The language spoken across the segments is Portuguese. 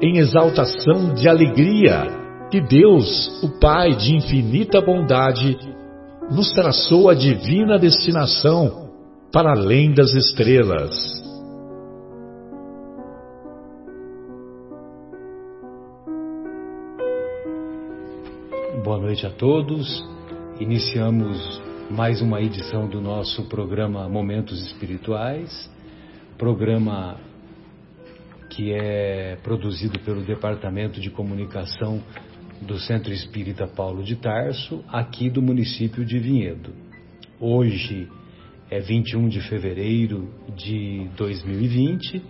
em exaltação de alegria que Deus, o Pai de infinita bondade, nos traçou a divina destinação para além das estrelas. Boa noite a todos. Iniciamos mais uma edição do nosso programa Momentos Espirituais, programa que é produzido pelo Departamento de Comunicação do Centro Espírita Paulo de Tarso, aqui do município de Vinhedo. Hoje é 21 de fevereiro de 2020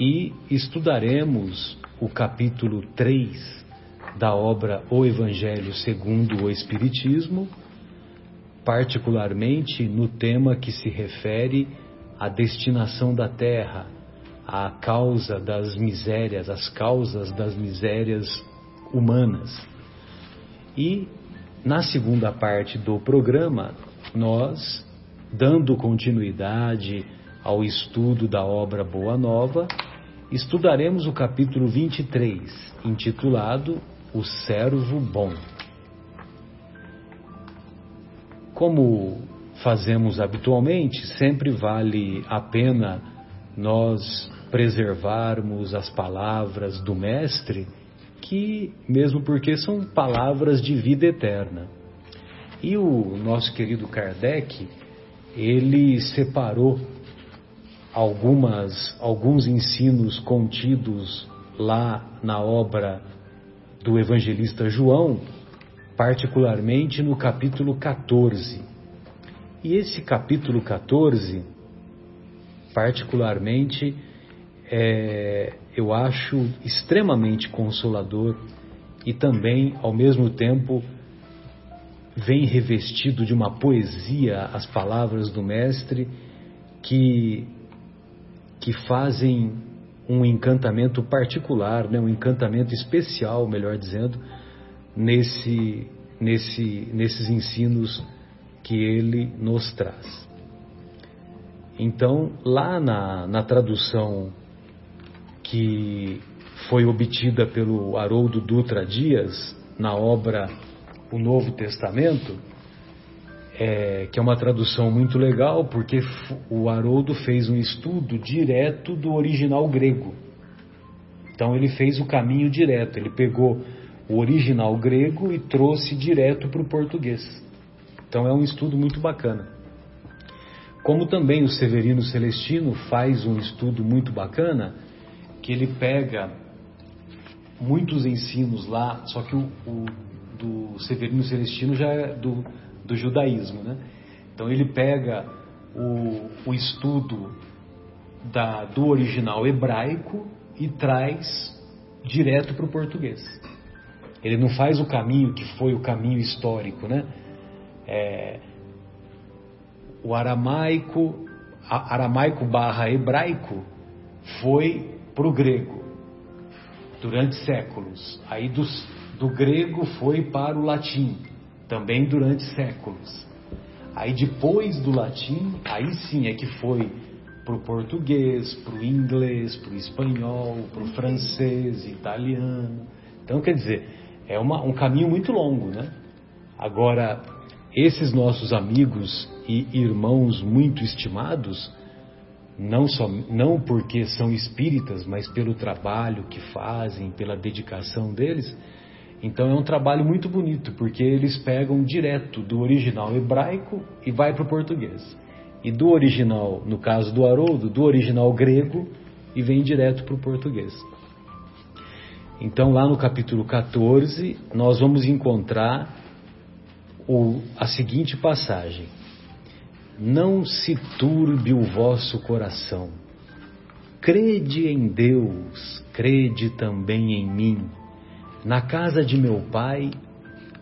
e estudaremos o capítulo 3 da obra O Evangelho segundo o Espiritismo, particularmente no tema que se refere à destinação da Terra a causa das misérias, as causas das misérias humanas. E na segunda parte do programa, nós, dando continuidade ao estudo da obra Boa Nova, estudaremos o capítulo 23, intitulado O Servo Bom. Como fazemos habitualmente, sempre vale a pena nós preservarmos as palavras do Mestre, que, mesmo porque são palavras de vida eterna. E o nosso querido Kardec, ele separou algumas, alguns ensinos contidos lá na obra do evangelista João, particularmente no capítulo 14. E esse capítulo 14, particularmente, é, eu acho extremamente consolador e também, ao mesmo tempo, vem revestido de uma poesia as palavras do Mestre que, que fazem um encantamento particular, né, um encantamento especial, melhor dizendo, nesse, nesse, nesses ensinos que ele nos traz. Então, lá na, na tradução que foi obtida pelo Haroldo Dutra Dias na obra O Novo Testamento, é, que é uma tradução muito legal, porque o Haroldo fez um estudo direto do original grego. Então ele fez o caminho direto, ele pegou o original grego e trouxe direto para o português. Então é um estudo muito bacana. Como também o Severino Celestino faz um estudo muito bacana, que ele pega muitos ensinos lá, só que o, o do Severino Celestino já é do, do judaísmo, né? Então ele pega o, o estudo da, do original hebraico e traz direto para o português. Ele não faz o caminho que foi o caminho histórico, né? É, o aramaico, aramaico barra hebraico foi para o grego durante séculos. Aí do, do grego foi para o latim, também durante séculos. Aí depois do latim, aí sim é que foi para o português, para o inglês, para o espanhol, para o francês, italiano. Então, quer dizer, é uma, um caminho muito longo, né? Agora, esses nossos amigos e irmãos muito estimados, não, só, não porque são espíritas, mas pelo trabalho que fazem, pela dedicação deles, Então é um trabalho muito bonito, porque eles pegam direto do original hebraico e vai para o português. E do original, no caso do Haroldo, do original grego e vem direto para o português. Então lá no capítulo 14 nós vamos encontrar o, a seguinte passagem: Não se turbe o vosso coração. Crede em Deus, crede também em mim. Na casa de meu pai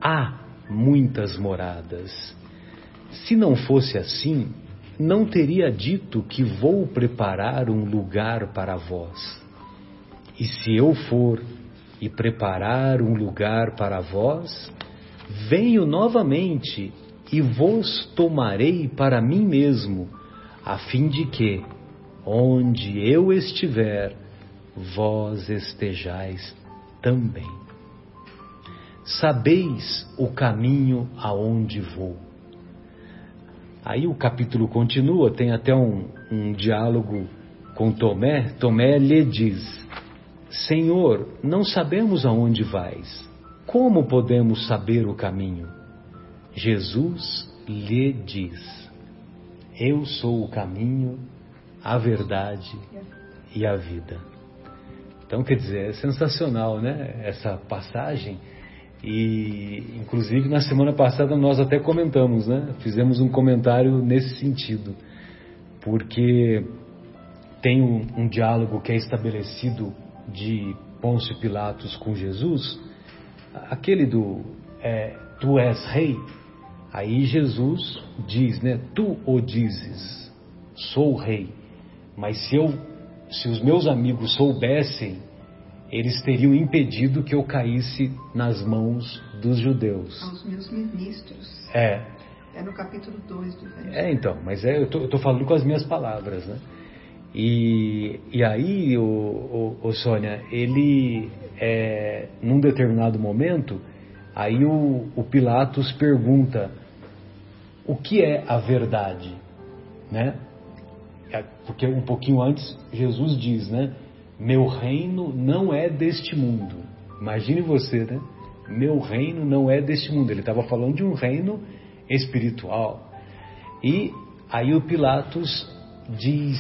há muitas moradas. Se não fosse assim, não teria dito que vou preparar um lugar para vós. E se eu for e preparar um lugar para vós, venho novamente e vos tomarei para mim mesmo, a fim de que, onde eu estiver, vós estejais também sabeis o caminho aonde vou. Aí o capítulo continua, tem até um, um diálogo com Tomé. Tomé lhe diz: Senhor, não sabemos aonde vais. Como podemos saber o caminho? Jesus lhe diz: Eu sou o caminho, a verdade e a vida. Então, quer dizer, é sensacional, né? Essa passagem e, inclusive, na semana passada nós até comentamos, né? Fizemos um comentário nesse sentido, porque tem um, um diálogo que é estabelecido de Pôncio Pilatos com Jesus, aquele do é, Tu és rei. Aí Jesus diz, né? Tu o dizes, sou rei. Mas se eu, se os meus amigos soubessem eles teriam impedido que eu caísse nas mãos dos judeus. Aos meus ministros. É. É no capítulo 2 do Evangelho. É, então, mas é, eu estou falando com as minhas palavras, né? E, e aí, o, o, o Sônia, ele, é, num determinado momento, aí o, o Pilatos pergunta o que é a verdade, né? É, porque um pouquinho antes Jesus diz, né? Meu reino não é deste mundo. Imagine você, né? Meu reino não é deste mundo. Ele estava falando de um reino espiritual. E aí o Pilatos diz,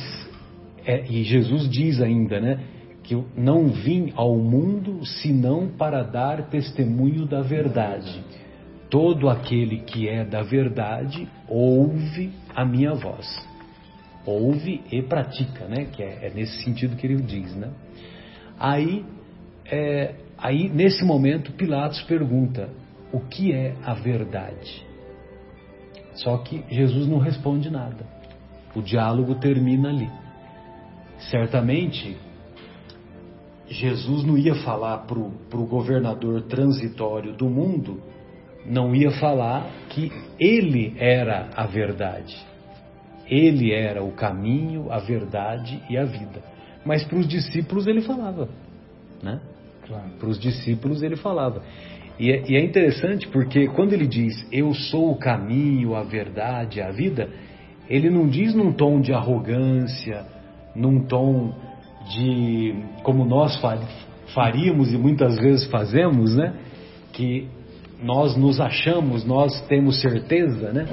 é, e Jesus diz ainda, né? Que eu não vim ao mundo senão para dar testemunho da verdade. Todo aquele que é da verdade ouve a minha voz ouve e pratica, né? Que é, é nesse sentido que ele diz, né? Aí, é, aí nesse momento Pilatos pergunta: o que é a verdade? Só que Jesus não responde nada. O diálogo termina ali. Certamente, Jesus não ia falar para o governador transitório do mundo, não ia falar que ele era a verdade. Ele era o caminho, a verdade e a vida. Mas para os discípulos ele falava, né? Claro. Para os discípulos ele falava. E é, e é, interessante porque quando ele diz eu sou o caminho, a verdade, a vida, ele não diz num tom de arrogância, num tom de como nós faríamos e muitas vezes fazemos, né? Que nós nos achamos, nós temos certeza, né?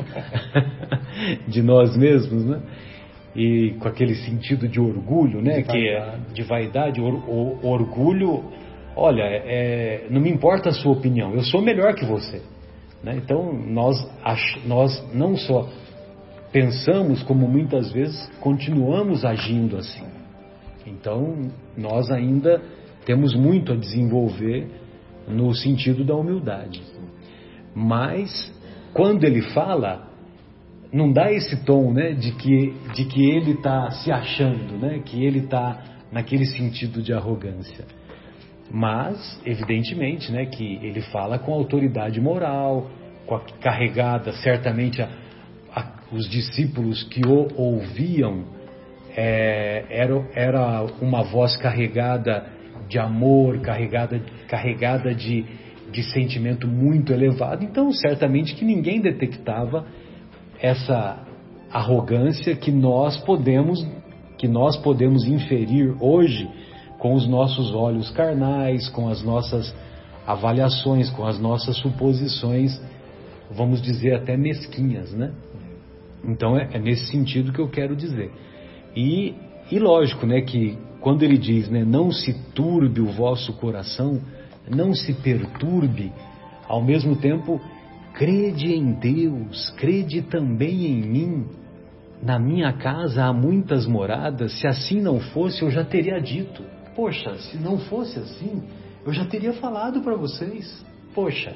de nós mesmos, né? E com aquele sentido de orgulho, né? De que é de vaidade, or, or, orgulho. Olha, é, não me importa a sua opinião, eu sou melhor que você. Né? Então nós, ach, nós não só pensamos, como muitas vezes continuamos agindo assim. Então nós ainda temos muito a desenvolver no sentido da humildade. Mas quando ele fala, não dá esse tom, né, de que de que ele está se achando, né, que ele está naquele sentido de arrogância. Mas, evidentemente, né, que ele fala com autoridade moral, com a, carregada, certamente a, a, os discípulos que o ouviam é, era, era uma voz carregada de amor, carregada, carregada de, de sentimento muito elevado. Então, certamente que ninguém detectava essa arrogância que nós podemos que nós podemos inferir hoje com os nossos olhos carnais, com as nossas avaliações, com as nossas suposições, vamos dizer até mesquinhas, né? Então é, é nesse sentido que eu quero dizer. E, e lógico, né, que quando ele diz, né, não se turbe o vosso coração, não se perturbe, ao mesmo tempo, crede em Deus, crede também em mim. Na minha casa há muitas moradas, se assim não fosse, eu já teria dito. Poxa, se não fosse assim, eu já teria falado para vocês. Poxa.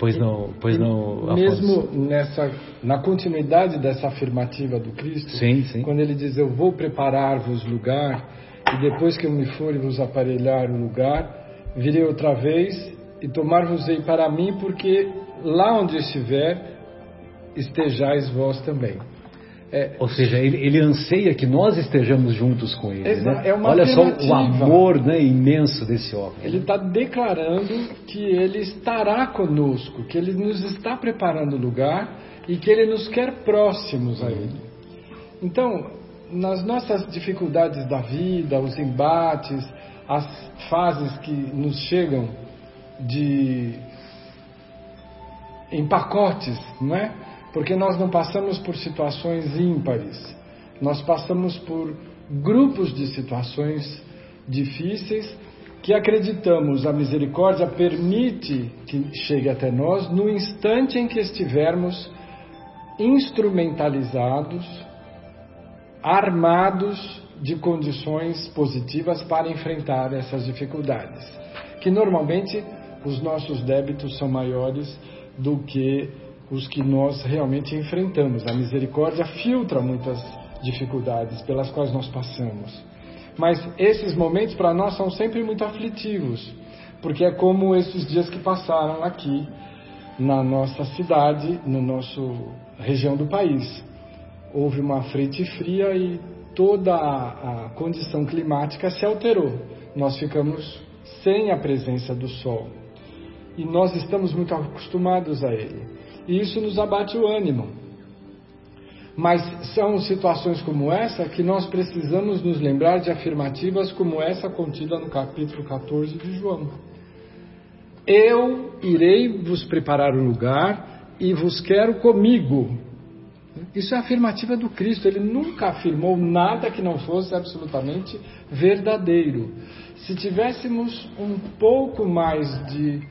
Pois não, pois não. Afonso. Mesmo nessa, na continuidade dessa afirmativa do Cristo, sim, sim. quando ele diz: Eu vou preparar-vos lugar, e depois que eu me for vos aparelhar o lugar, virei outra vez e tomar-vos-ei para mim, porque lá onde estiver, estejais vós também. É, Ou seja, ele, ele, anseia que nós estejamos juntos com ele. Né? É Olha só o amor né, imenso desse homem. Ele está declarando que ele estará conosco, que ele nos está preparando lugar e que ele nos quer próximos a ele. Então, nas nossas dificuldades da vida, os embates, as fases que nos chegam de em pacotes, não é? Porque nós não passamos por situações ímpares, nós passamos por grupos de situações difíceis que acreditamos a misericórdia permite que chegue até nós no instante em que estivermos instrumentalizados, armados de condições positivas para enfrentar essas dificuldades, que normalmente os nossos débitos são maiores do que os que nós realmente enfrentamos. A misericórdia filtra muitas dificuldades pelas quais nós passamos. Mas esses momentos para nós são sempre muito aflitivos, porque é como esses dias que passaram aqui na nossa cidade, na nossa região do país. Houve uma frente fria e toda a, a condição climática se alterou. Nós ficamos sem a presença do sol. E nós estamos muito acostumados a ele e isso nos abate o ânimo. Mas são situações como essa que nós precisamos nos lembrar de afirmativas como essa contida no capítulo 14 de João. Eu irei vos preparar um lugar e vos quero comigo. Isso é afirmativa do Cristo. Ele nunca afirmou nada que não fosse absolutamente verdadeiro. Se tivéssemos um pouco mais de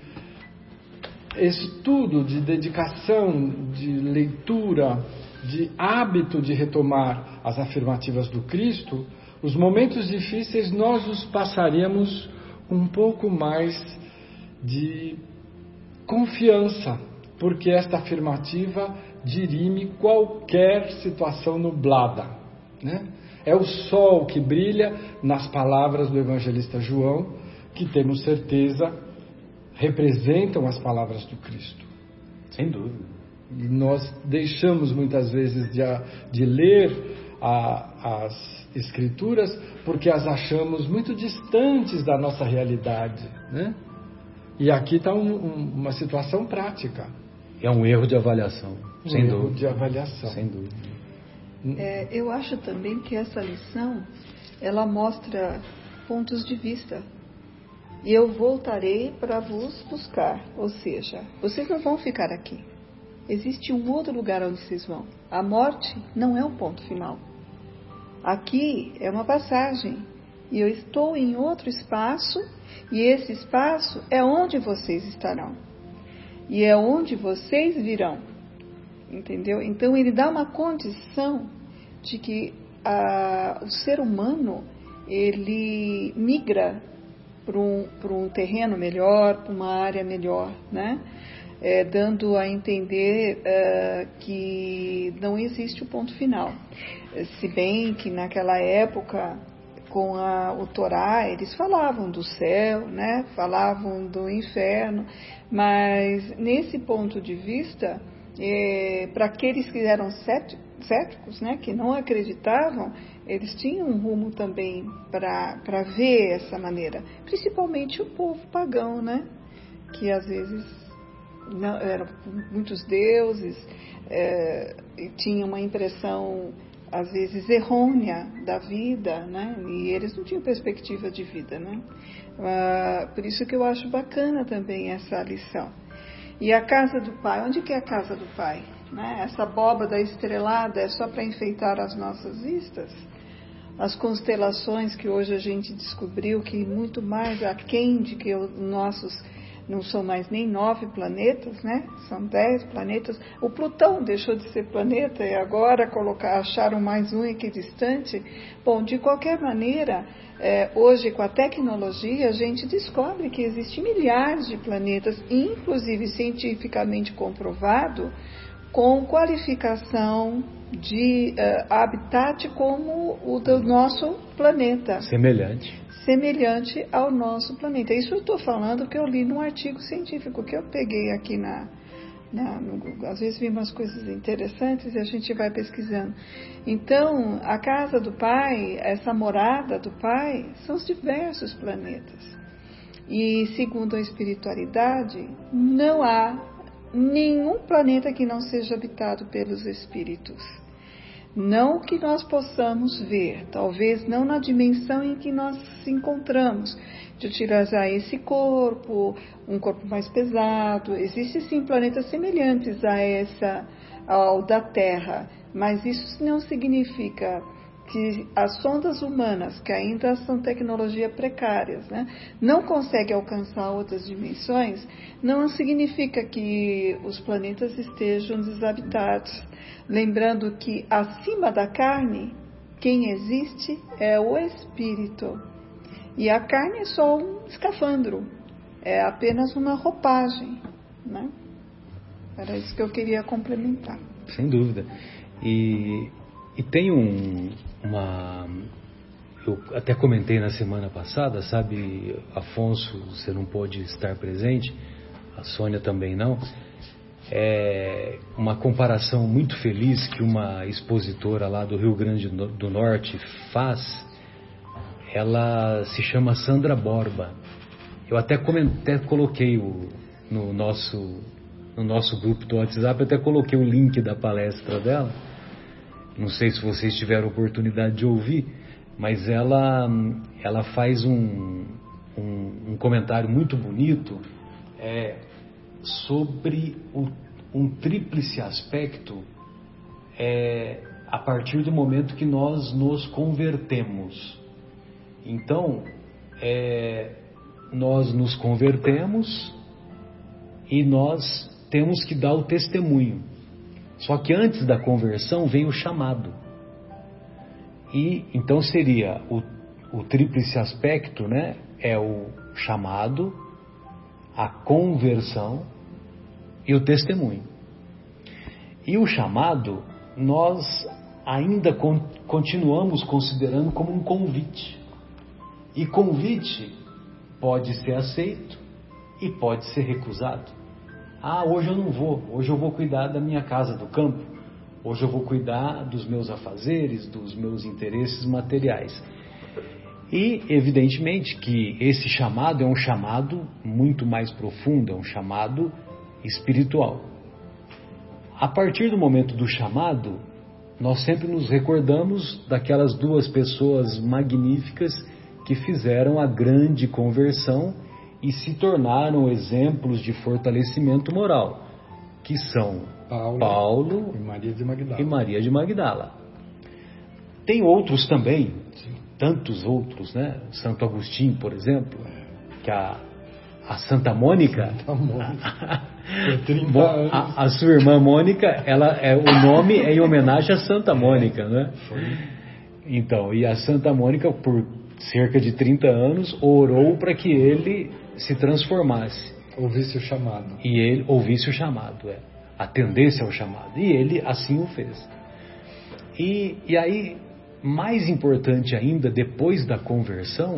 estudo, de dedicação, de leitura, de hábito de retomar as afirmativas do Cristo, os momentos difíceis nós os passaríamos um pouco mais de confiança, porque esta afirmativa dirime qualquer situação nublada. Né? É o sol que brilha nas palavras do evangelista João, que temos certeza representam as palavras do Cristo. Sem dúvida. E nós deixamos muitas vezes de, de ler a, as Escrituras porque as achamos muito distantes da nossa realidade. Né? E aqui está um, um, uma situação prática. É um erro de avaliação. Um sem erro dúvida. de avaliação. Sem dúvida. É, eu acho também que essa lição ela mostra pontos de vista e eu voltarei para vos buscar. Ou seja, vocês não vão ficar aqui. Existe um outro lugar onde vocês vão. A morte não é o ponto final. Aqui é uma passagem. E eu estou em outro espaço, e esse espaço é onde vocês estarão. E é onde vocês virão. Entendeu? Então ele dá uma condição de que a, o ser humano ele migra para um, um terreno melhor, para uma área melhor, né? É, dando a entender uh, que não existe o ponto final. Se bem que naquela época, com a, o Torá, eles falavam do céu, né? falavam do inferno, mas nesse ponto de vista, é, para aqueles que eram céticos, né? que não acreditavam, eles tinham um rumo também para ver essa maneira, principalmente o povo pagão, né? Que às vezes não, eram muitos deuses, é, tinha uma impressão às vezes errônea da vida, né? E eles não tinham perspectiva de vida, né? Ah, por isso que eu acho bacana também essa lição. E a casa do pai, onde que é a casa do pai? Né? Essa abóbada estrelada é só para enfeitar as nossas vistas? As constelações que hoje a gente descobriu que muito mais aquém de que os nossos não são mais nem nove planetas, né? São dez planetas. O Plutão deixou de ser planeta e agora colocar, acharam mais um equidistante. Bom, de qualquer maneira, é, hoje com a tecnologia a gente descobre que existem milhares de planetas, inclusive cientificamente comprovado, com qualificação de uh, habitat como o do nosso planeta. Semelhante semelhante ao nosso planeta. Isso eu estou falando que eu li num artigo científico que eu peguei aqui na, na, no Google. Às vezes vi umas coisas interessantes e a gente vai pesquisando. Então, a casa do Pai, essa morada do Pai, são os diversos planetas. E segundo a espiritualidade, não há nenhum planeta que não seja habitado pelos espíritos. Não que nós possamos ver, talvez não na dimensão em que nós se encontramos, de utilizar esse corpo, um corpo mais pesado. Existem sim planetas semelhantes a essa, ao da Terra, mas isso não significa que as sondas humanas, que ainda são tecnologia precárias, né, não conseguem alcançar outras dimensões, não significa que os planetas estejam desabitados. Lembrando que acima da carne, quem existe é o espírito. E a carne é só um escafandro, é apenas uma roupagem. Né? Era isso que eu queria complementar. Sem dúvida. E, e tem um, uma. Eu até comentei na semana passada, sabe, Afonso, você não pôde estar presente, a Sônia também não. É uma comparação muito feliz que uma expositora lá do Rio Grande do Norte faz. Ela se chama Sandra Borba. Eu até, comentei, até coloquei o, no, nosso, no nosso grupo do WhatsApp, até coloquei o link da palestra dela não sei se vocês tiveram oportunidade de ouvir, mas ela, ela faz um, um, um comentário muito bonito é, sobre o, um tríplice aspecto é, a partir do momento que nós nos convertemos. Então, é, nós nos convertemos e nós temos que dar o testemunho. Só que antes da conversão vem o chamado. E então seria o, o tríplice aspecto, né? É o chamado, a conversão e o testemunho. E o chamado nós ainda con continuamos considerando como um convite. E convite pode ser aceito e pode ser recusado. Ah, hoje eu não vou, hoje eu vou cuidar da minha casa do campo, hoje eu vou cuidar dos meus afazeres, dos meus interesses materiais. E, evidentemente, que esse chamado é um chamado muito mais profundo, é um chamado espiritual. A partir do momento do chamado, nós sempre nos recordamos daquelas duas pessoas magníficas que fizeram a grande conversão e se tornaram exemplos de fortalecimento moral, que são Paulo, Paulo e, Maria de Magdala. e Maria de Magdala. Tem outros também, tantos outros, né? Santo Agostinho, por exemplo, que a, a Santa Mônica, Santa Mônica. a, a, sua irmã Mônica, ela é o nome é em homenagem a Santa Mônica, né? Então, e a Santa Mônica por cerca de 30 anos orou para que ele se transformasse. Ouvisse o chamado. E ele ouvisse o chamado, é. Atendesse ao chamado. E ele assim o fez. E, e aí, mais importante ainda, depois da conversão,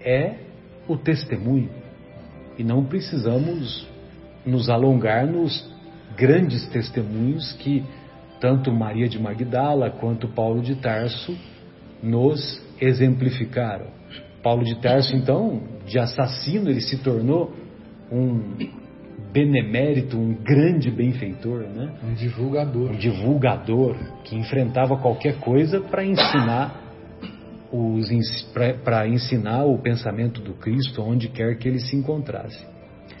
é o testemunho. E não precisamos nos alongar nos grandes testemunhos que tanto Maria de Magdala quanto Paulo de Tarso nos exemplificaram. Paulo de Tarso, então, de assassino, ele se tornou um benemérito, um grande benfeitor, né? Um divulgador. Um divulgador que enfrentava qualquer coisa para ensinar para ensinar o pensamento do Cristo onde quer que ele se encontrasse.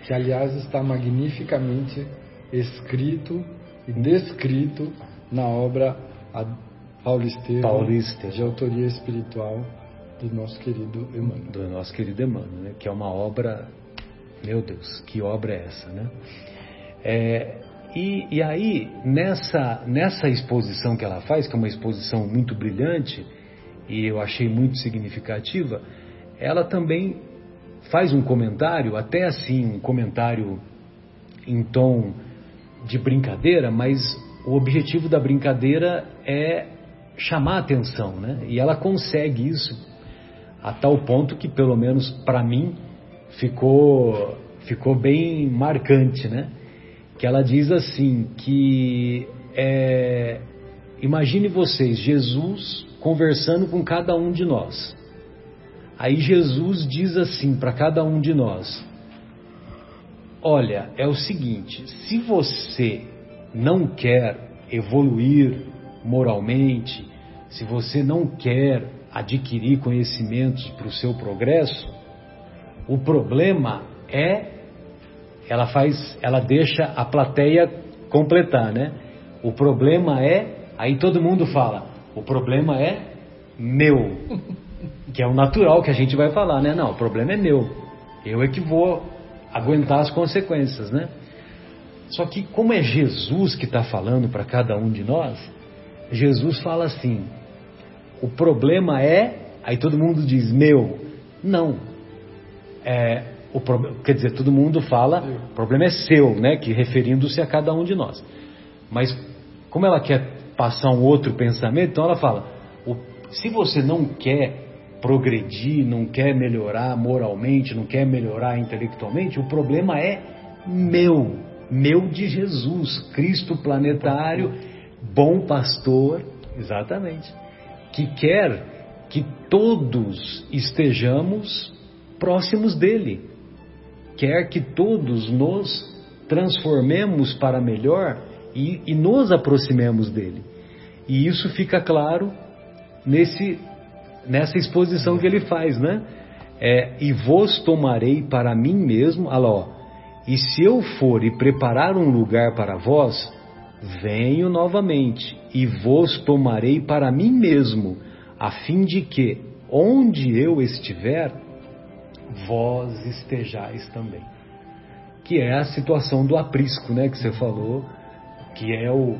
Que aliás está magnificamente escrito e descrito na obra Paulo Estevam, Paulo Estevam. de autoria espiritual do nosso querido Emmanuel. Do nosso querido Emmanuel, né? que é uma obra, meu Deus, que obra é essa, né? É, e, e aí, nessa, nessa exposição que ela faz, que é uma exposição muito brilhante, e eu achei muito significativa, ela também faz um comentário, até assim, um comentário em tom de brincadeira, mas o objetivo da brincadeira é chamar a atenção, né? E ela consegue isso a tal ponto que, pelo menos para mim, ficou, ficou bem marcante, né? Que ela diz assim que é, imagine vocês Jesus conversando com cada um de nós. Aí Jesus diz assim para cada um de nós: Olha, é o seguinte, se você não quer evoluir moralmente, se você não quer adquirir conhecimentos para o seu progresso, o problema é ela faz, ela deixa a plateia completar, né? O problema é, aí todo mundo fala, o problema é meu, que é o natural que a gente vai falar, né? Não, o problema é meu. Eu é que vou aguentar as consequências, né? Só que como é Jesus que está falando para cada um de nós, Jesus fala assim: o problema é, aí todo mundo diz meu, não. É, o pro, quer dizer, todo mundo fala, o problema é seu, né? Que referindo-se a cada um de nós. Mas como ela quer passar um outro pensamento, então ela fala: o, se você não quer progredir, não quer melhorar moralmente, não quer melhorar intelectualmente, o problema é meu, meu de Jesus, Cristo planetário, bom pastor, exatamente, que quer que todos estejamos próximos dele, quer que todos nos transformemos para melhor e, e nos aproximemos dele. E isso fica claro nesse, nessa exposição que ele faz, né? É, e vos tomarei para mim mesmo, olha lá, e se eu for e preparar um lugar para vós, venho novamente e vos tomarei para mim mesmo, a fim de que, onde eu estiver, vós estejais também. Que é a situação do aprisco, né, que você falou, que é o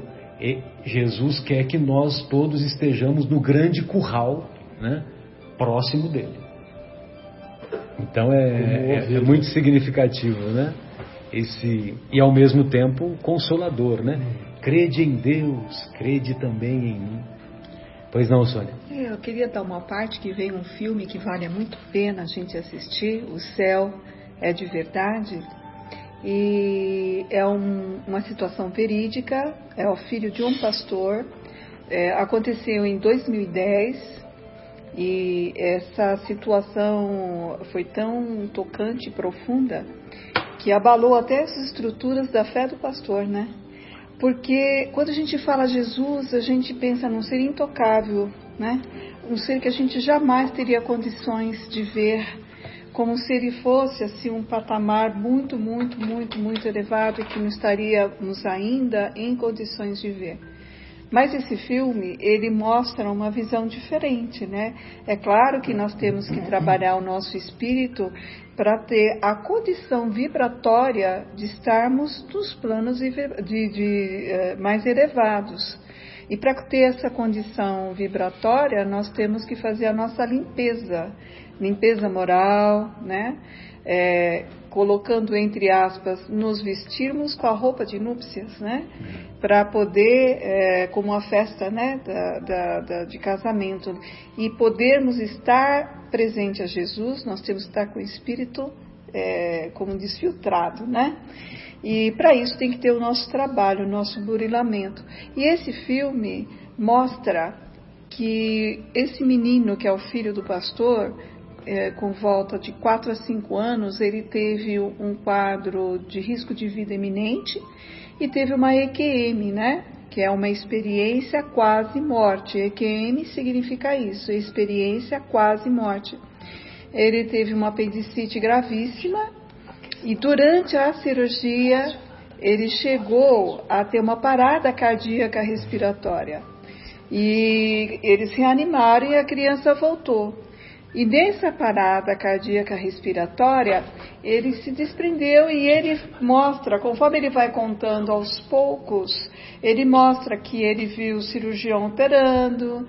Jesus quer que nós todos estejamos no grande curral, né, próximo dele. Então é, é, é, muito significativo, né? Esse e ao mesmo tempo consolador, né? Crede em Deus, crede também em mim. Pois não, Sônia? Eu queria dar uma parte que veio um filme que vale muito a pena a gente assistir. O céu é de verdade e é um, uma situação verídica. É o filho de um pastor. É, aconteceu em 2010 e essa situação foi tão tocante e profunda que abalou até as estruturas da fé do pastor, né? Porque quando a gente fala Jesus, a gente pensa num ser intocável, né? Um ser que a gente jamais teria condições de ver como se ele fosse assim um patamar muito, muito, muito, muito elevado e que não estaríamos ainda em condições de ver. Mas esse filme, ele mostra uma visão diferente, né? É claro que nós temos que trabalhar o nosso espírito para ter a condição vibratória de estarmos nos planos de, de, de, eh, mais elevados. E para ter essa condição vibratória, nós temos que fazer a nossa limpeza limpeza moral, né? É, colocando entre aspas, nos vestirmos com a roupa de núpcias, né? Para poder, é, como a festa, né, da, da, da, de casamento, e podermos estar presente a Jesus, nós temos que estar com o Espírito é, como desfiltrado, né? E para isso tem que ter o nosso trabalho, o nosso burilamento. E esse filme mostra que esse menino, que é o filho do pastor, é, com volta de 4 a 5 anos, ele teve um quadro de risco de vida iminente e teve uma EQM, né? Que é uma experiência quase morte. EQM significa isso, experiência quase morte. Ele teve uma apendicite gravíssima e durante a cirurgia ele chegou a ter uma parada cardíaca respiratória. E eles reanimaram e a criança voltou. E nessa parada cardíaca respiratória, ele se desprendeu e ele mostra, conforme ele vai contando aos poucos, ele mostra que ele viu o cirurgião operando,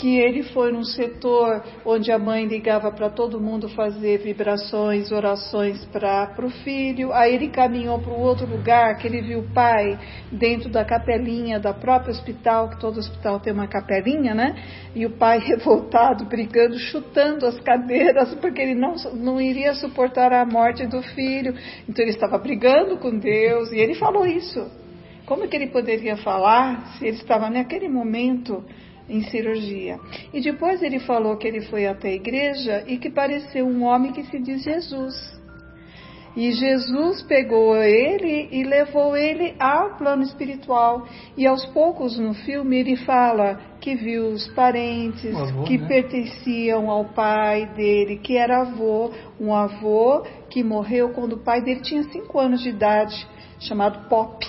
que ele foi num setor onde a mãe ligava para todo mundo fazer vibrações, orações para o filho. Aí ele caminhou para o outro lugar, que ele viu o pai dentro da capelinha da própria hospital, que todo hospital tem uma capelinha, né? E o pai revoltado, brigando, chutando as cadeiras, porque ele não, não iria suportar a morte do filho. Então ele estava brigando com Deus, e ele falou isso. Como que ele poderia falar se ele estava naquele momento em cirurgia. E depois ele falou que ele foi até a igreja e que pareceu um homem que se diz Jesus. E Jesus pegou ele e levou ele ao plano espiritual. E aos poucos no filme ele fala que viu os parentes avô, que né? pertenciam ao pai dele, que era avô, um avô que morreu quando o pai dele tinha cinco anos de idade, chamado Pop,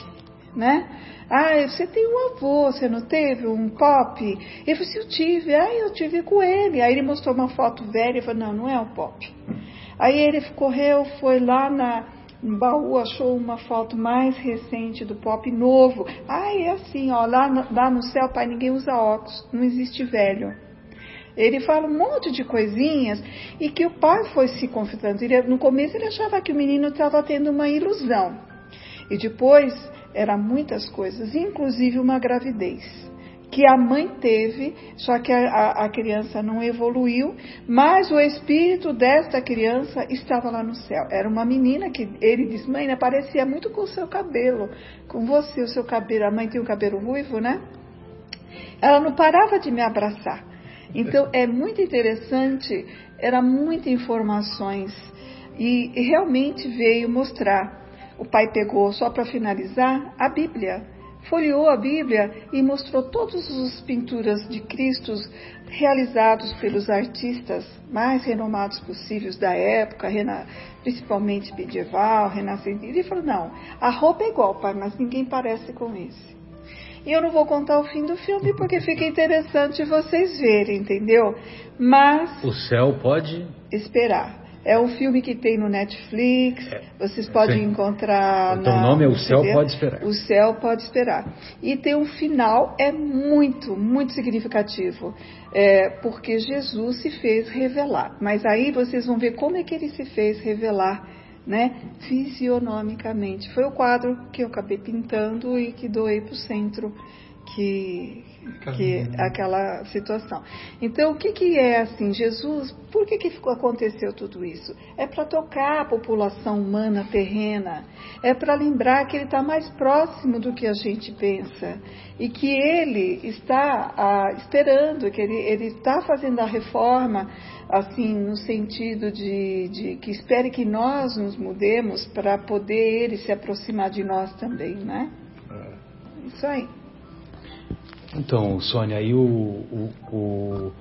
né? Ah, você tem um avô, você não teve um pop? Ele falou assim, eu tive. Ah, eu tive com ele. Aí ele mostrou uma foto velha e falou, não, não é um pop. Aí ele correu, foi lá na, no baú, achou uma foto mais recente do pop novo. Ah, é assim, ó, lá, lá no céu, pai, ninguém usa óculos, não existe velho. Ele fala um monte de coisinhas e que o pai foi se confrontando. no começo ele achava que o menino estava tendo uma ilusão. E depois era muitas coisas, inclusive uma gravidez, que a mãe teve, só que a, a, criança não evoluiu, mas o espírito desta criança estava lá no céu. Era uma menina que ele diz, mãe, né, parecia muito com o seu cabelo, com você, o seu cabelo. A mãe tem o cabelo ruivo, né? Ela não parava de me abraçar. Então é muito interessante, era muitas informações e realmente veio mostrar o pai pegou, só para finalizar, a Bíblia. Folheou a Bíblia e mostrou todas as pinturas de Cristo realizados pelos artistas mais renomados possíveis da época, principalmente medieval, renascente. Ele falou: não, a roupa é igual, pai, mas ninguém parece com esse. E eu não vou contar o fim do filme porque fica interessante vocês verem, entendeu? Mas. O céu pode. Esperar. É um filme que tem no Netflix, é, vocês podem sim. encontrar. Então o nome é O Céu Pode Esperar. O Céu Pode Esperar. E tem um final, é muito, muito significativo, é, porque Jesus se fez revelar. Mas aí vocês vão ver como é que ele se fez revelar, né, fisionomicamente. Foi o quadro que eu acabei pintando e que doei para o centro que, que aquela situação. Então, o que, que é assim? Jesus, por que, que aconteceu tudo isso? É para tocar a população humana terrena, é para lembrar que ele está mais próximo do que a gente pensa e que ele está ah, esperando, que ele está fazendo a reforma assim no sentido de, de, que espere que nós nos mudemos para poder ele se aproximar de nós também, né? É. Isso aí. Então, Sônia, aí o, o, o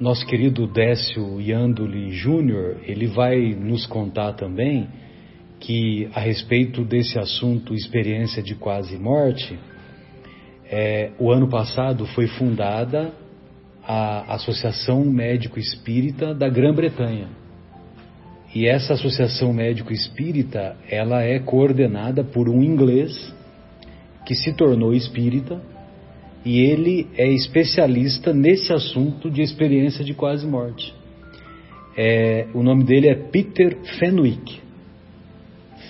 nosso querido Décio Yandoli Júnior, ele vai nos contar também que a respeito desse assunto experiência de quase morte, é, o ano passado foi fundada a Associação Médico Espírita da Grã-Bretanha. E essa Associação Médico Espírita, ela é coordenada por um inglês que se tornou espírita e ele é especialista nesse assunto de experiência de quase morte. É, o nome dele é Peter Fenwick.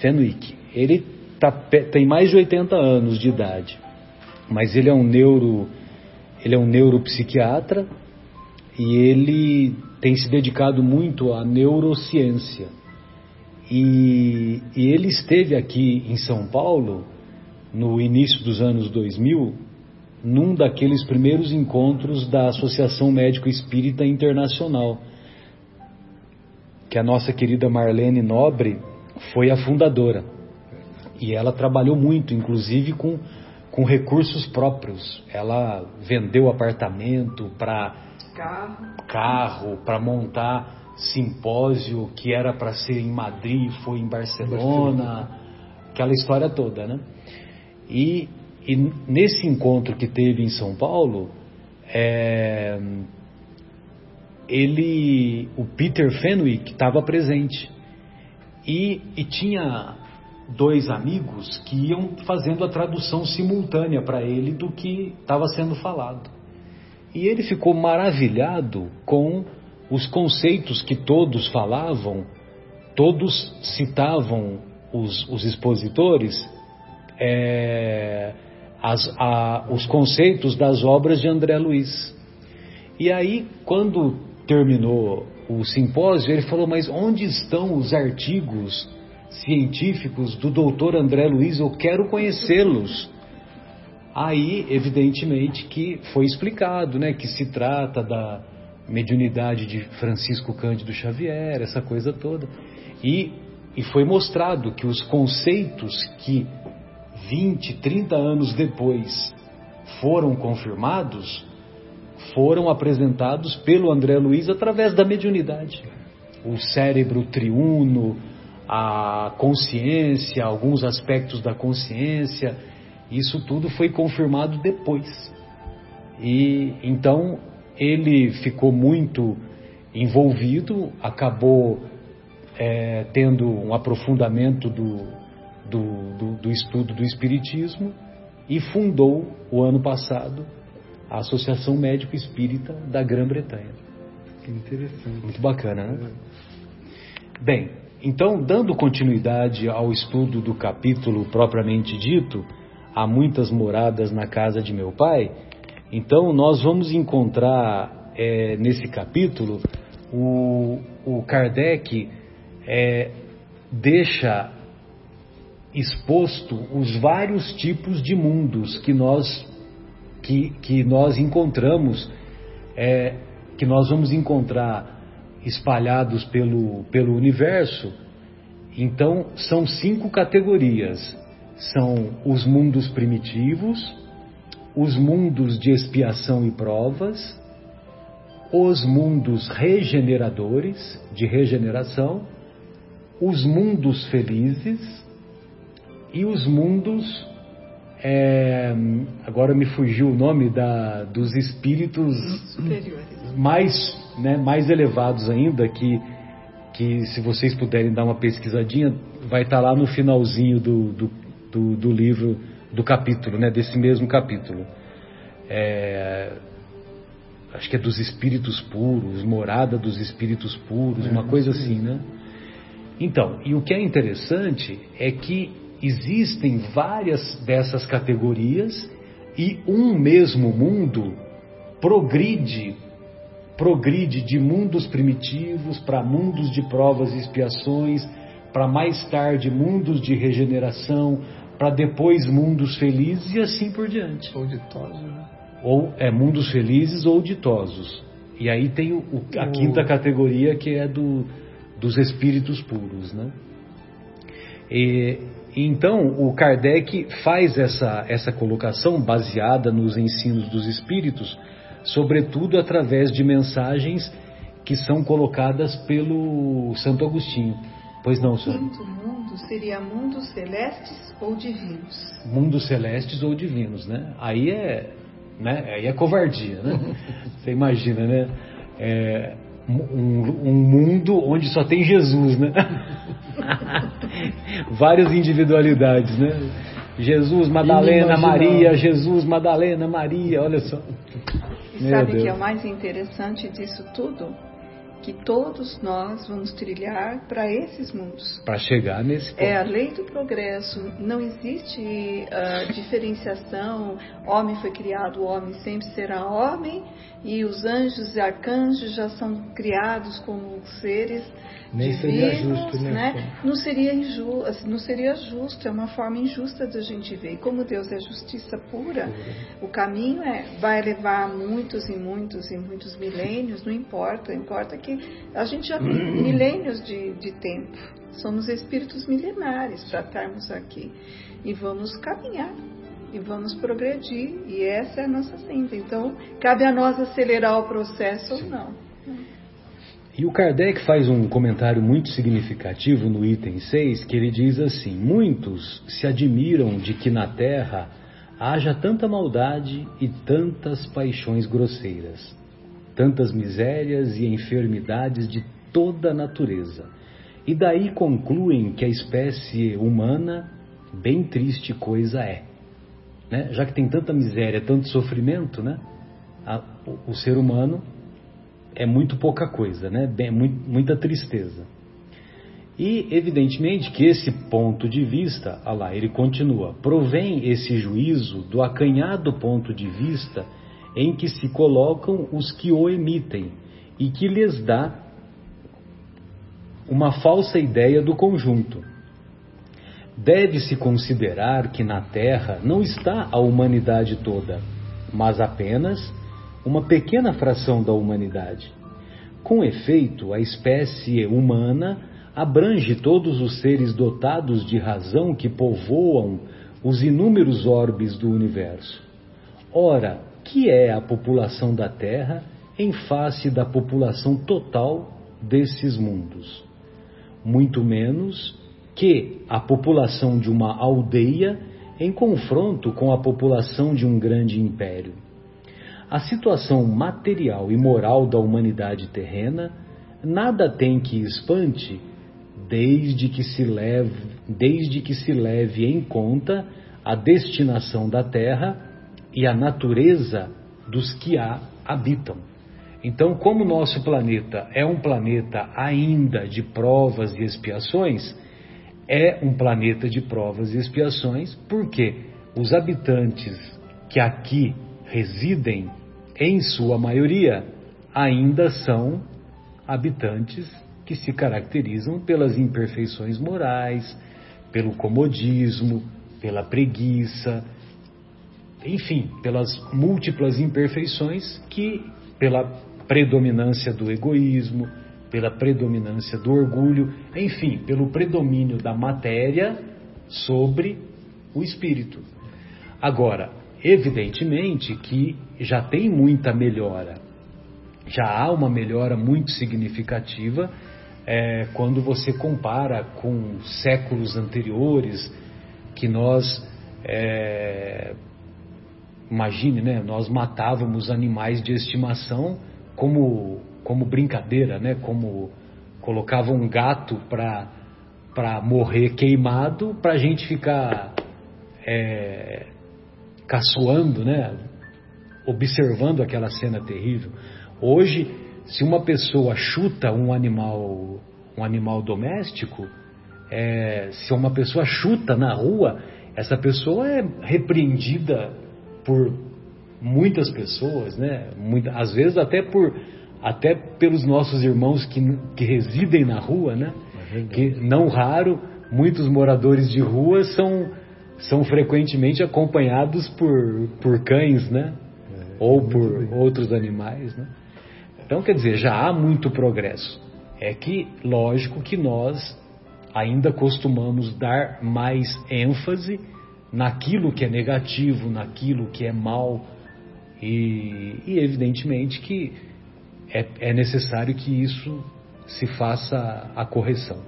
Fenwick. Ele tá, tem mais de 80 anos de idade, mas ele é um neuro, ele é um neuropsiquiatra e ele tem se dedicado muito à neurociência. E, e ele esteve aqui em São Paulo no início dos anos 2000 num daqueles primeiros encontros da Associação Médico Espírita Internacional. que a nossa querida Marlene Nobre foi a fundadora. E ela trabalhou muito, inclusive com, com recursos próprios. Ela vendeu apartamento para carro, carro para montar simpósio que era para ser em Madrid, foi em Barcelona, aquela história toda, né? E, e nesse encontro que teve em São Paulo, é, ele, o Peter Fenwick estava presente e, e tinha dois amigos que iam fazendo a tradução simultânea para ele do que estava sendo falado. E ele ficou maravilhado com os conceitos que todos falavam, todos citavam os, os expositores, é, as, a, os conceitos das obras de André Luiz. E aí, quando terminou o simpósio, ele falou: Mas onde estão os artigos científicos do doutor André Luiz? Eu quero conhecê-los. Aí, evidentemente, que foi explicado né, que se trata da mediunidade de Francisco Cândido Xavier, essa coisa toda. E, e foi mostrado que os conceitos que 20, 30 anos depois foram confirmados foram apresentados pelo André Luiz através da mediunidade. O cérebro triuno, a consciência, alguns aspectos da consciência, isso tudo foi confirmado depois. E então ele ficou muito envolvido, acabou é, tendo um aprofundamento do, do, do, do estudo do Espiritismo e fundou o ano passado a Associação Médico Espírita da Grã-Bretanha. Que interessante. Muito bacana, né? Bem, então, dando continuidade ao estudo do capítulo propriamente dito, há muitas moradas na casa de meu pai, então nós vamos encontrar é, nesse capítulo o, o Kardec é, deixa exposto os vários tipos de mundos que nós que, que nós encontramos, é, que nós vamos encontrar espalhados pelo, pelo universo. Então, são cinco categorias: são os mundos primitivos, os mundos de expiação e provas, os mundos regeneradores, de regeneração, os mundos felizes e os mundos é, agora me fugiu o nome da, dos espíritos mais, né, mais elevados ainda, que, que se vocês puderem dar uma pesquisadinha, vai estar lá no finalzinho do, do, do, do livro, do capítulo, né, desse mesmo capítulo. É, acho que é dos espíritos puros, morada dos espíritos puros, uma coisa assim, né? Então, e o que é interessante é que existem várias dessas categorias e um mesmo mundo progride progride de mundos primitivos para mundos de provas e expiações, para mais tarde mundos de regeneração, para depois mundos felizes e assim por diante. Ou ditosos, né? Ou é mundos felizes ou ditosos. E aí tem o, a quinta categoria que é do, dos espíritos puros, né? E, então, o Kardec faz essa, essa colocação baseada nos ensinos dos espíritos, sobretudo através de mensagens que são colocadas pelo Santo Agostinho. Pois não, senhor? Quinto mundo seria mundos celestes ou divinos? Mundos celestes ou divinos, né? Aí é, né? Aí é covardia, né? Você imagina, né? É, um, um, mundo onde só tem Jesus, né? Várias individualidades, né? Jesus, Madalena, Maria, Jesus, Madalena, Maria, olha só. E sabe o que é o mais interessante disso tudo? Que todos nós vamos trilhar para esses mundos. Para chegar nesse ponto. É a lei do progresso. Não existe uh, diferenciação. Homem foi criado, o homem sempre será homem. E os anjos e arcanjos já são criados como seres nem divinos, seria justo, né? né? Não seria injusto, não seria justo, é uma forma injusta da gente ver. E como Deus é justiça pura, o caminho é vai levar muitos e muitos e muitos milênios, não importa, importa que que a gente já tem milênios de, de tempo. Somos espíritos milenares para estarmos aqui. E vamos caminhar. E vamos progredir. E essa é a nossa senda. Então, cabe a nós acelerar o processo ou não. E o Kardec faz um comentário muito significativo no item 6, que ele diz assim: Muitos se admiram de que na Terra haja tanta maldade e tantas paixões grosseiras, tantas misérias e enfermidades de toda a natureza. E daí concluem que a espécie humana, bem triste coisa é. Né? Já que tem tanta miséria, tanto sofrimento, né? O, ser humano é muito pouca coisa, né? Bem, muita tristeza. E, evidentemente, que esse ponto de vista, ah lá, ele continua, provém esse juízo do acanhado ponto de vista em que se colocam os que o emitem e que lhes dá uma falsa ideia do conjunto. Deve-se considerar que na Terra não está a humanidade toda, mas apenas uma pequena fração da humanidade. Com efeito, a espécie humana abrange todos os seres dotados de razão que povoam os inúmeros orbes do universo. Ora, que é a população da Terra em face da população total desses mundos? Muito menos que a população de uma aldeia em confronto com a população de um grande império. A situação material e moral da humanidade terrena nada tem que espante desde que se leve, desde que se leve em conta a destinação da terra e a natureza dos que a habitam. Então, como nosso planeta é um planeta ainda de provas e expiações, é um planeta de provas e expiações porque os habitantes que aqui residem, em sua maioria, ainda são habitantes que se caracterizam pelas imperfeições morais, pelo comodismo, pela preguiça, enfim, pelas múltiplas imperfeições que, pela predominância do egoísmo, pela predominância do orgulho, enfim, pelo predomínio da matéria sobre o espírito. Agora, evidentemente que já tem muita melhora, já há uma melhora muito significativa é, quando você compara com séculos anteriores, que nós, é, imagine, né, nós matávamos animais de estimação como, como brincadeira, né, como colocava um gato para morrer queimado para a gente ficar é, caçoando, né, observando aquela cena terrível. Hoje se uma pessoa chuta um animal, um animal doméstico, é, se uma pessoa chuta na rua, essa pessoa é repreendida por muitas pessoas, né? Muita, às vezes até por até pelos nossos irmãos que, que residem na rua, né? É que não raro muitos moradores de rua são são frequentemente acompanhados por por cães, né? É, Ou por bem. outros animais, né? Então, quer dizer, já há muito progresso. É que, lógico, que nós ainda costumamos dar mais ênfase naquilo que é negativo, naquilo que é mal, e, e evidentemente que é, é necessário que isso se faça a correção.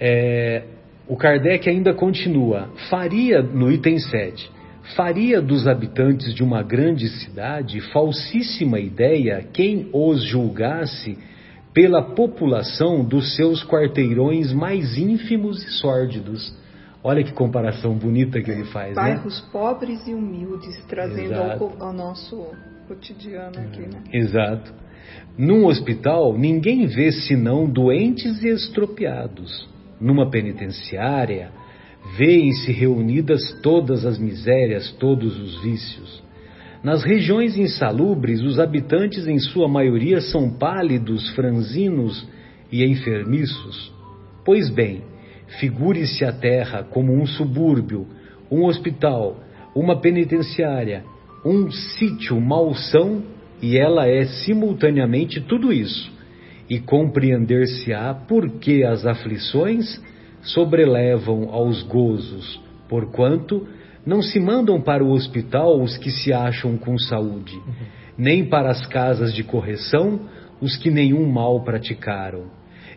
É, o Kardec ainda continua, faria, no item 7, faria dos habitantes de uma grande cidade falsíssima ideia quem os julgasse pela população dos seus quarteirões mais ínfimos e sórdidos. Olha que comparação bonita que ele faz, né? Bairros né? pobres e humildes, trazendo ao, ao, nosso cotidiano aqui, né? Exato. Num hospital, ninguém vê senão doentes e estropiados. Numa penitenciária, Veem-se reunidas todas as misérias, todos os vícios. Nas regiões insalubres, os habitantes, em sua maioria, são pálidos, franzinos e enfermiços. Pois bem, figure-se a terra como um subúrbio, um hospital, uma penitenciária, um sítio malsão e ela é simultaneamente tudo isso, e compreender-se-á por que as aflições sobrelevam aos gozos, porquanto não se mandam para o hospital os que se acham com saúde, uhum. nem para as casas de correção os que nenhum mal praticaram,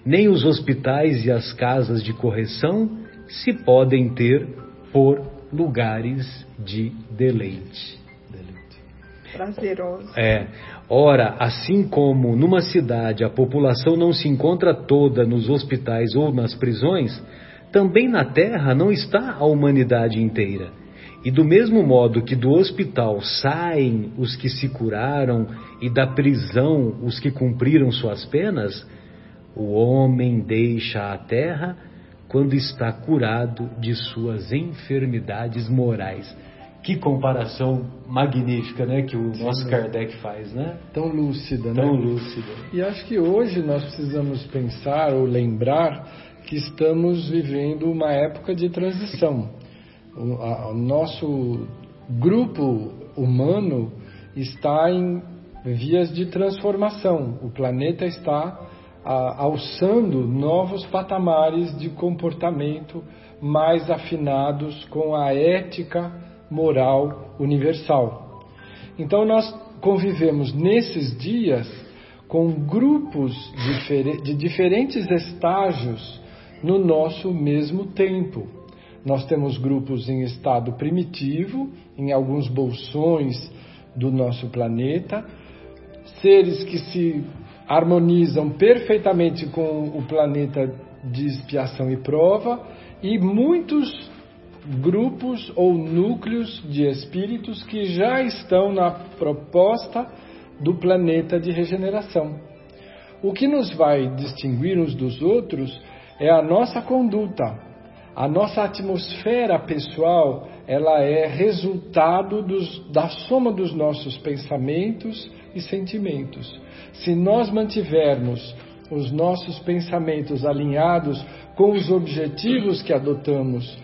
nem os hospitais e as casas de correção se podem ter por lugares de deleite. deleite. Prazeroso. É. Ora, assim como numa cidade a população não se encontra toda nos hospitais ou nas prisões, também na terra não está a humanidade inteira. E do mesmo modo que do hospital saem os que se curaram e da prisão os que cumpriram suas penas, o homem deixa a terra quando está curado de suas enfermidades morais. Que comparação magnífica, né, que o nosso Kardec faz, né? Tão lúcida, Tão né? lúcida. E acho que hoje nós precisamos pensar ou lembrar que estamos vivendo uma época de transição. O, a, o nosso grupo humano está em vias de transformação. O planeta está a, alçando novos patamares de comportamento mais afinados com a ética moral universal. Então, nós convivemos nesses dias com grupos de diferentes estágios no nosso mesmo tempo. Nós temos grupos em estado primitivo, em alguns bolsões do nosso planeta, seres que se harmonizam perfeitamente com o planeta de expiação e prova, e muitos grupos ou núcleos de espíritos que já estão na proposta do planeta de regeneração. O que nos vai distinguir uns dos outros é a nossa conduta. A nossa atmosfera pessoal, ela é resultado dos, da soma dos nossos pensamentos e sentimentos. Se nós mantivermos os nossos pensamentos alinhados com os objetivos que adotamos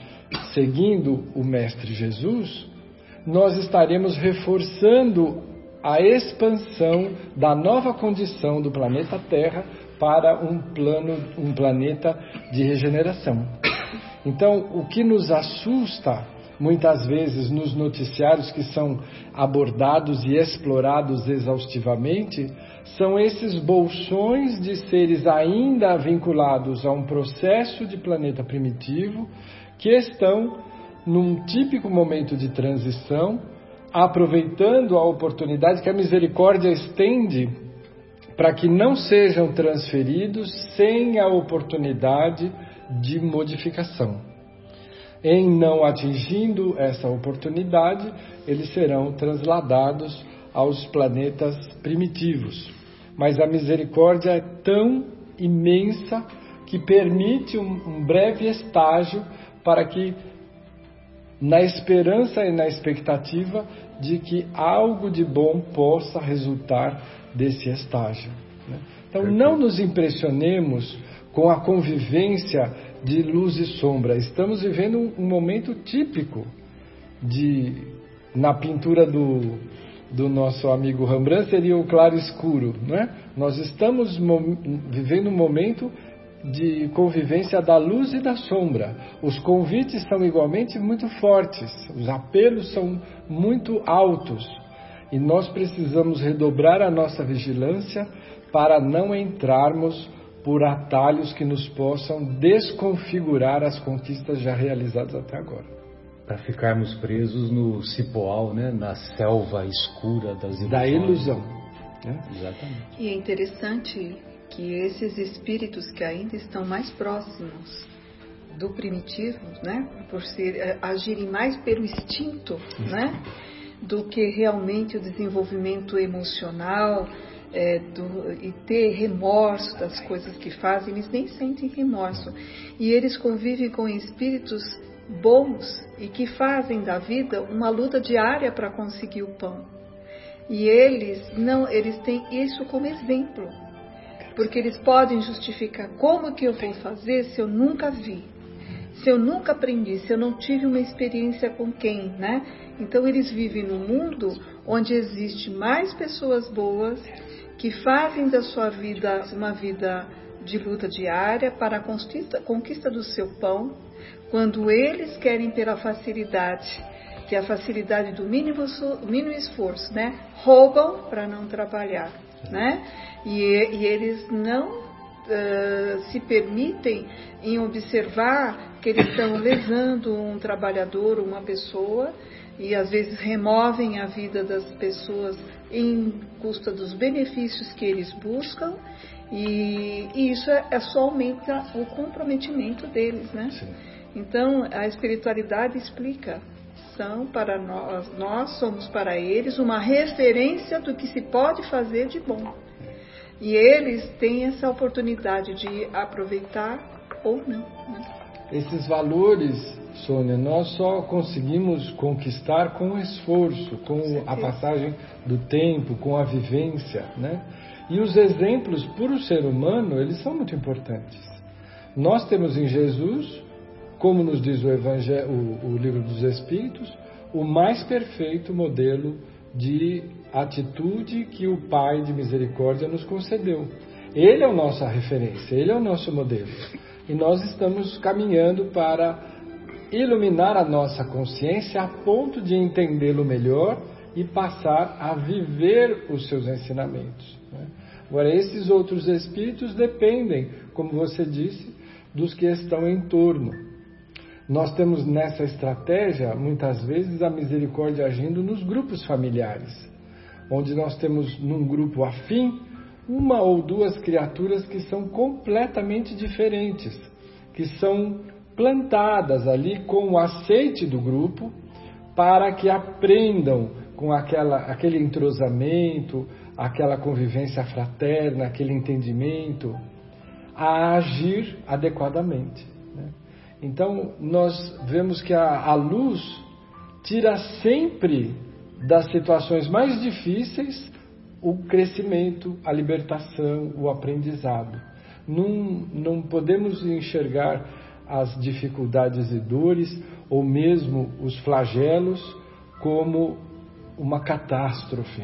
seguindo o Mestre Jesus, nós estaremos reforçando a expansão da nova condição do planeta Terra para um plano, um planeta de regeneração. Então, o que nos assusta muitas vezes nos noticiários que são abordados e explorados exaustivamente são esses bolsões de seres ainda vinculados a um processo de planeta primitivo que estão num típico momento de transição, aproveitando a oportunidade que a misericórdia estende para que não sejam transferidos sem a oportunidade de modificação. Em não atingindo essa oportunidade, eles serão transladados aos planetas primitivos. Mas a misericórdia é tão imensa que permite um, um breve estágio para que, na esperança e na expectativa de que algo de bom possa resultar desse estágio. Né? Então, não nos impressionemos com a convivência de luz e sombra. Estamos vivendo um momento típico de na pintura do, do nosso amigo Rembrandt seria o claro escuro, não é? Nós estamos vivendo um momento de convivência da luz e da sombra. Os convites são igualmente muito fortes, os apelos são muito altos e nós precisamos redobrar a nossa vigilância para não entrarmos por atalhos que nos possam desconfigurar as conquistas já realizadas até agora. Para ficarmos presos no cipoal, né? na selva escura das ilusões. Da ilusão. Né? Exatamente. E é interessante que esses espíritos que ainda estão mais próximos do primitivo, né, por ser, eh, agirem mais pelo instinto, né, do que realmente o desenvolvimento emocional, é, do, e ter remorso das coisas que fazem, eles nem sentem remorso. E eles convivem com espíritos bons e que fazem da vida uma luta diária para conseguir o pão. E eles não, eles têm isso como exemplo. Porque eles podem justificar como que eu vou fazer se eu nunca vi, se eu nunca aprendi, se eu não tive uma experiência com quem, né? Então eles vivem num mundo onde existe mais pessoas boas que fazem da sua vida uma vida de luta diária para a conquista, do seu pão, quando eles querem ter a facilidade, que é a facilidade do mínimo, mínimo esforço, né? Roubam para não trabalhar, né? E, e eles não uh, se permitem em observar que eles estão lesando um trabalhador, uma pessoa, e às vezes removem a vida das pessoas em custa dos benefícios que eles buscam e, e isso é, é, só aumenta o comprometimento deles, né? Sim. Então a espiritualidade explica são para nós, nós somos para eles uma referência do que se pode fazer de bom. E eles têm essa oportunidade de aproveitar ou não. Né? Esses valores, Sônia, nós só conseguimos conquistar com esforço, com a passagem do tempo, com a vivência, né? E os exemplos para o ser humano, eles são muito importantes. Nós temos em Jesus, como nos diz o, Evangelho, o, o livro dos Espíritos, o mais perfeito modelo de atitude que o Pai de misericórdia nos concedeu. Ele é a nossa referência, ele é o nosso modelo. E nós estamos caminhando para iluminar a nossa consciência a ponto de entendê-lo melhor e passar a viver os seus ensinamentos. Né? Agora, esses outros espíritos dependem, como você disse, dos que estão em torno. Nós temos nessa estratégia, muitas vezes, a misericórdia agindo nos grupos familiares, onde nós temos num grupo afim uma ou duas criaturas que são completamente diferentes, que são plantadas ali com o aceite do grupo para que aprendam com aquela, aquele entrosamento, aquela convivência fraterna, aquele entendimento, a agir adequadamente. Então, nós vemos que a, a luz tira sempre das situações mais difíceis o crescimento, a libertação, o aprendizado. Não, não podemos enxergar as dificuldades e dores, ou mesmo os flagelos, como uma catástrofe,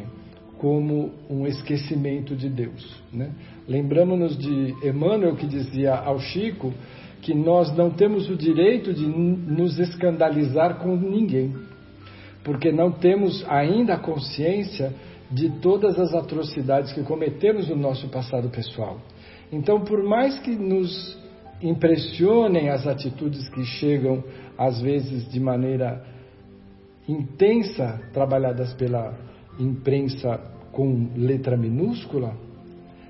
como um esquecimento de Deus. Né? Lembramos-nos de Emmanuel que dizia ao Chico que nós não temos o direito de nos escandalizar com ninguém, porque não temos ainda a consciência de todas as atrocidades que cometemos no nosso passado pessoal. Então, por mais que nos impressionem as atitudes que chegam, às vezes de maneira intensa, trabalhadas pela imprensa com letra minúscula,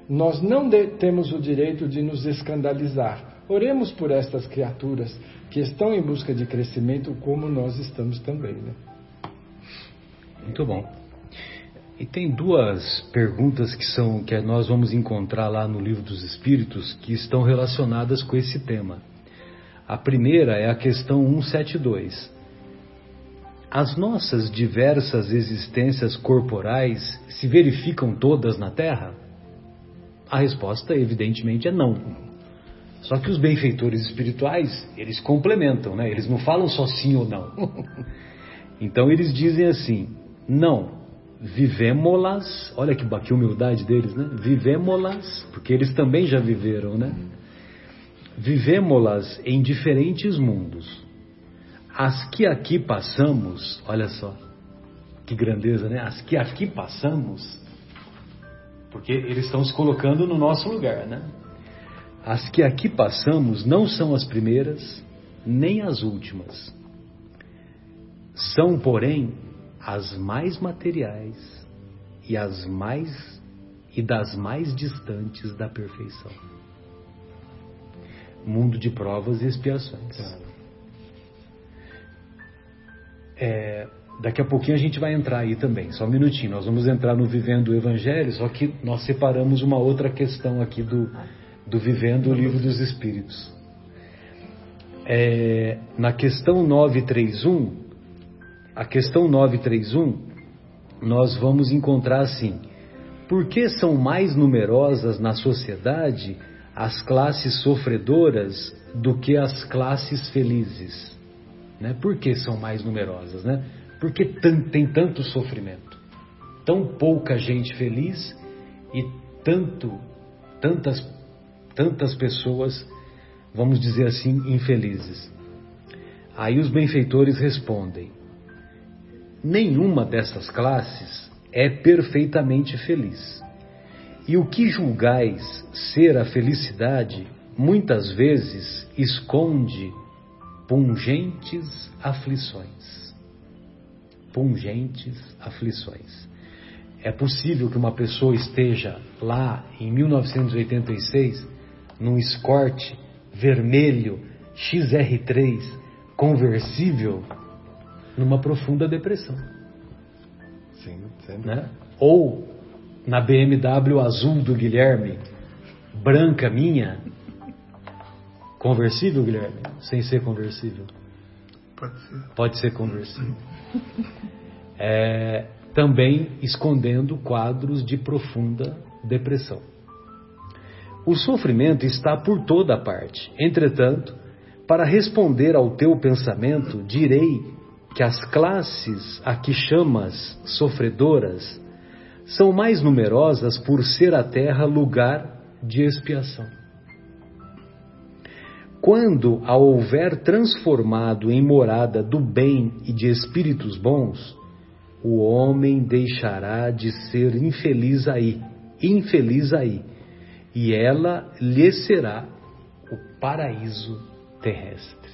nós não temos o direito de nos escandalizar. Oremos por estas criaturas que estão em busca de crescimento, como nós estamos também. Né? Muito bom. E tem duas perguntas que são que nós vamos encontrar lá no livro dos Espíritos que estão relacionadas com esse tema. A primeira é a questão 172. As nossas diversas existências corporais se verificam todas na Terra? A resposta, evidentemente, é não. Só que os benfeitores espirituais, eles complementam, né? Eles não falam só sim ou não. então eles dizem assim: não, vivemos-las, olha que, que humildade deles, né? Vivemos-las, porque eles também já viveram, né? Vivemos-las em diferentes mundos. As que aqui passamos, olha só, que grandeza, né? As que aqui passamos, porque eles estão se colocando no nosso lugar, né? As que aqui passamos não são as primeiras, nem as últimas. São, porém, as mais materiais e as mais e das mais distantes da perfeição. Mundo de provas e expiações. É, daqui a pouquinho a gente vai entrar aí também, só um minutinho. Nós vamos entrar no Vivendo o Evangelho, só que nós separamos uma outra questão aqui do, do Vivendo o Livro dos Espíritos. É, na questão 931, a questão 931, nós vamos encontrar assim: por que são mais numerosas na sociedade as classes sofredoras do que as classes felizes? Né? Por que são mais numerosas? Né? Por que tem tanto sofrimento? tão pouca gente feliz e tanto, tantas, tantas pessoas, vamos dizer assim, infelizes? Aí os benfeitores respondem: nenhuma dessas classes é perfeitamente feliz. E o que julgais ser a felicidade, muitas vezes esconde pungentes aflições. Pungentes aflições. É possível que uma pessoa esteja lá em 1986 num Escort vermelho XR3 conversível numa profunda depressão. Sim, né? Ou na BMW azul do Guilherme, branca minha, conversível, Guilherme? Sem ser conversível? Pode ser. Pode ser conversível. É, também escondendo quadros de profunda depressão. O sofrimento está por toda parte. Entretanto, para responder ao teu pensamento, direi que as classes a que chamas sofredoras são mais numerosas por ser a terra lugar de expiação. Quando a houver transformado em morada do bem e de espíritos bons, o homem deixará de ser infeliz aí, infeliz aí, e ela lhe será o paraíso terrestre.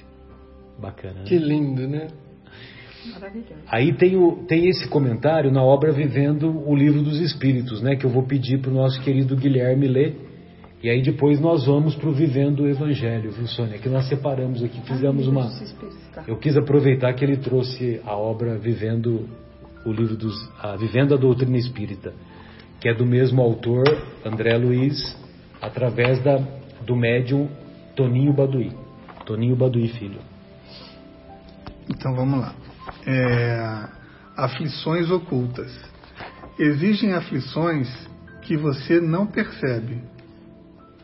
Bacana. Né? Que lindo, né? Maravilhoso. Aí tem, o, tem esse comentário na obra Vivendo o Livro dos Espíritos, né? Que eu vou pedir para o nosso querido Guilherme ler. E aí depois nós vamos para o Vivendo o Evangelho, viu, Sônia? Que nós separamos aqui, fizemos Ah, uma. tá. Eu quis aproveitar que ele trouxe a obra Vivendo o livro dos. A Vivendo a Doutrina Espírita, que é do mesmo autor, André Luiz, através da, do médium Toninho Baduí. Toninho Baduí Filho. Então vamos lá. É, aflições ocultas. Existem aflições que você não percebe.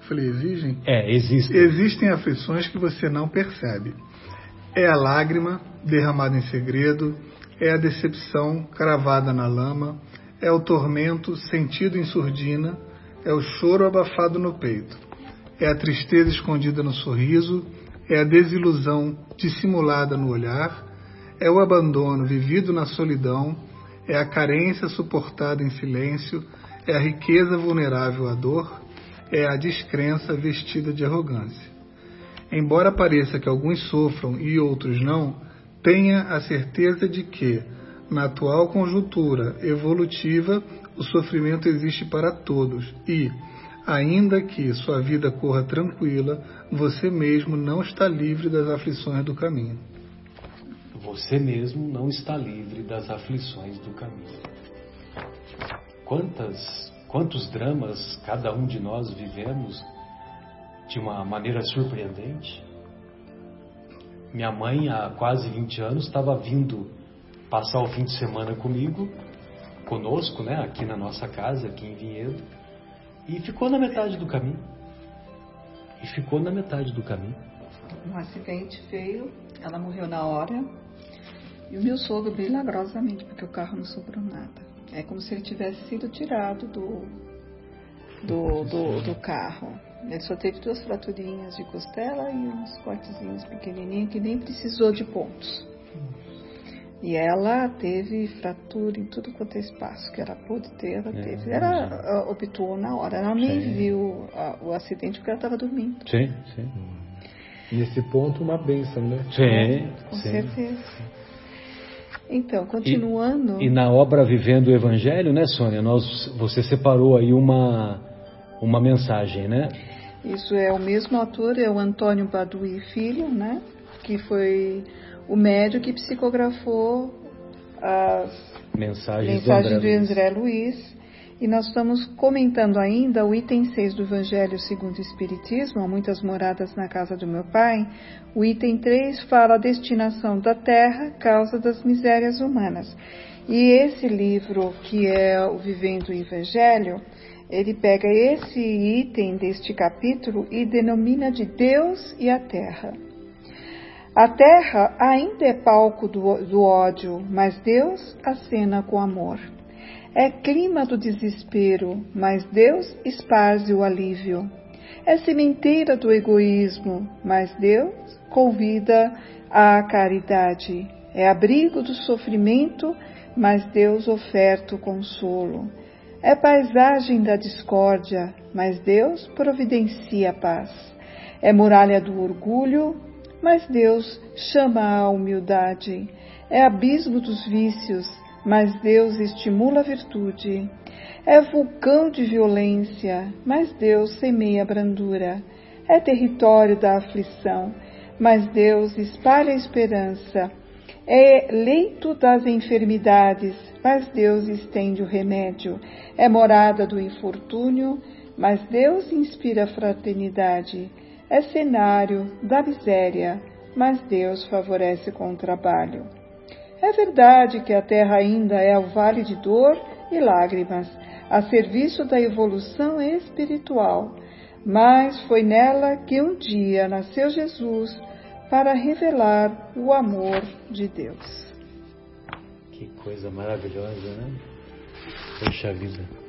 Falei, exigem? É, existe. Existem aflições que você não percebe. É a lágrima derramada em segredo, é a decepção cravada na lama, é o tormento sentido em surdina, é o choro abafado no peito, é a tristeza escondida no sorriso, é a desilusão dissimulada no olhar, é o abandono vivido na solidão, é a carência suportada em silêncio, é a riqueza vulnerável à dor, é a descrença vestida de arrogância. Embora pareça que alguns sofram e outros não, tenha a certeza de que, na atual conjuntura evolutiva, o sofrimento existe para todos e, ainda que sua vida corra tranquila, você mesmo não está livre das aflições do caminho. Você mesmo não está livre das aflições do caminho. Quantas, quantos dramas cada um de nós vivemos de uma maneira surpreendente? Minha mãe, há quase 20 anos, estava vindo passar o fim de semana comigo, conosco, né, aqui na nossa casa, aqui em Vinhedo, e ficou na metade do caminho. E ficou na metade do caminho. Um acidente feio, ela morreu na hora. E o meu sogro, milagrosamente, porque o carro não sobrou nada. É como se ele tivesse sido tirado do, do, do, do carro. Ele só teve duas fraturinhas de costela e uns cortezinhos pequenininhos que nem precisou de pontos. E ela teve fratura em tudo quanto é espaço, que ela pôde ter, ela É, teve. Ela ah, optou na hora, ela nem Sim. viu o acidente porque ela estava dormindo. Sim, sim. Nesse ponto, uma benção, né? Sim, Com sim. certeza. Então, continuando. E na obra Vivendo o Evangelho, né, Sônia, nós, você separou aí uma, uma mensagem, né? Isso é o mesmo autor, é o Antônio Baduí Filho, né? Que foi o médium que psicografou as Mensagens, do do André. Luiz. André Luiz. E nós estamos comentando ainda o item 6 do Evangelho segundo o Espiritismo, há muitas moradas na casa do meu pai. O item 3 fala a destinação da terra, causa das misérias humanas. E esse livro, que é o Vivendo o Evangelho, ele pega esse item deste capítulo e denomina de Deus e a terra. A terra ainda é palco do, do ódio, mas Deus acena com amor. É clima do desespero, mas Deus esparze o alívio. É sementeira do egoísmo, mas Deus convida à caridade. É abrigo do sofrimento, mas Deus oferta o consolo. É paisagem da discórdia, mas Deus providencia a paz. É muralha do orgulho, mas Deus chama a humildade. É abismo dos vícios, mas Deus estimula a virtude. É vulcão de violência, mas Deus semeia a brandura. É território da aflição, mas Deus espalha a esperança. É leito das enfermidades, mas Deus estende o remédio. É morada do infortúnio, mas Deus inspira a fraternidade. É cenário da miséria, mas Deus favorece com o trabalho. É verdade que a terra ainda é o vale de dor e lágrimas, a serviço da evolução espiritual, mas foi nela que um dia nasceu Jesus para revelar o amor de Deus. Que coisa maravilhosa, né? Poxa vida.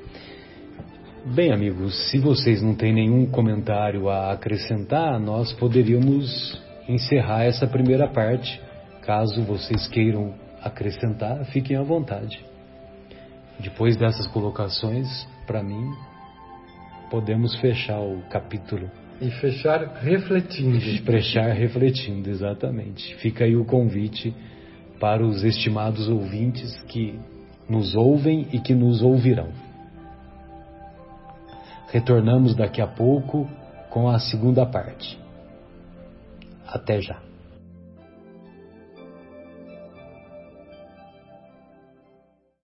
Bem, amigos, se vocês não têm nenhum comentário a acrescentar, nós poderíamos encerrar essa primeira parte. Caso vocês queiram acrescentar, fiquem à vontade. Depois dessas colocações, para mim, podemos fechar o capítulo. E fechar refletindo. Fechar refletindo, exatamente. Fica aí o convite para os estimados ouvintes que nos ouvem e que nos ouvirão. Retornamos daqui a pouco com a segunda parte. Até já.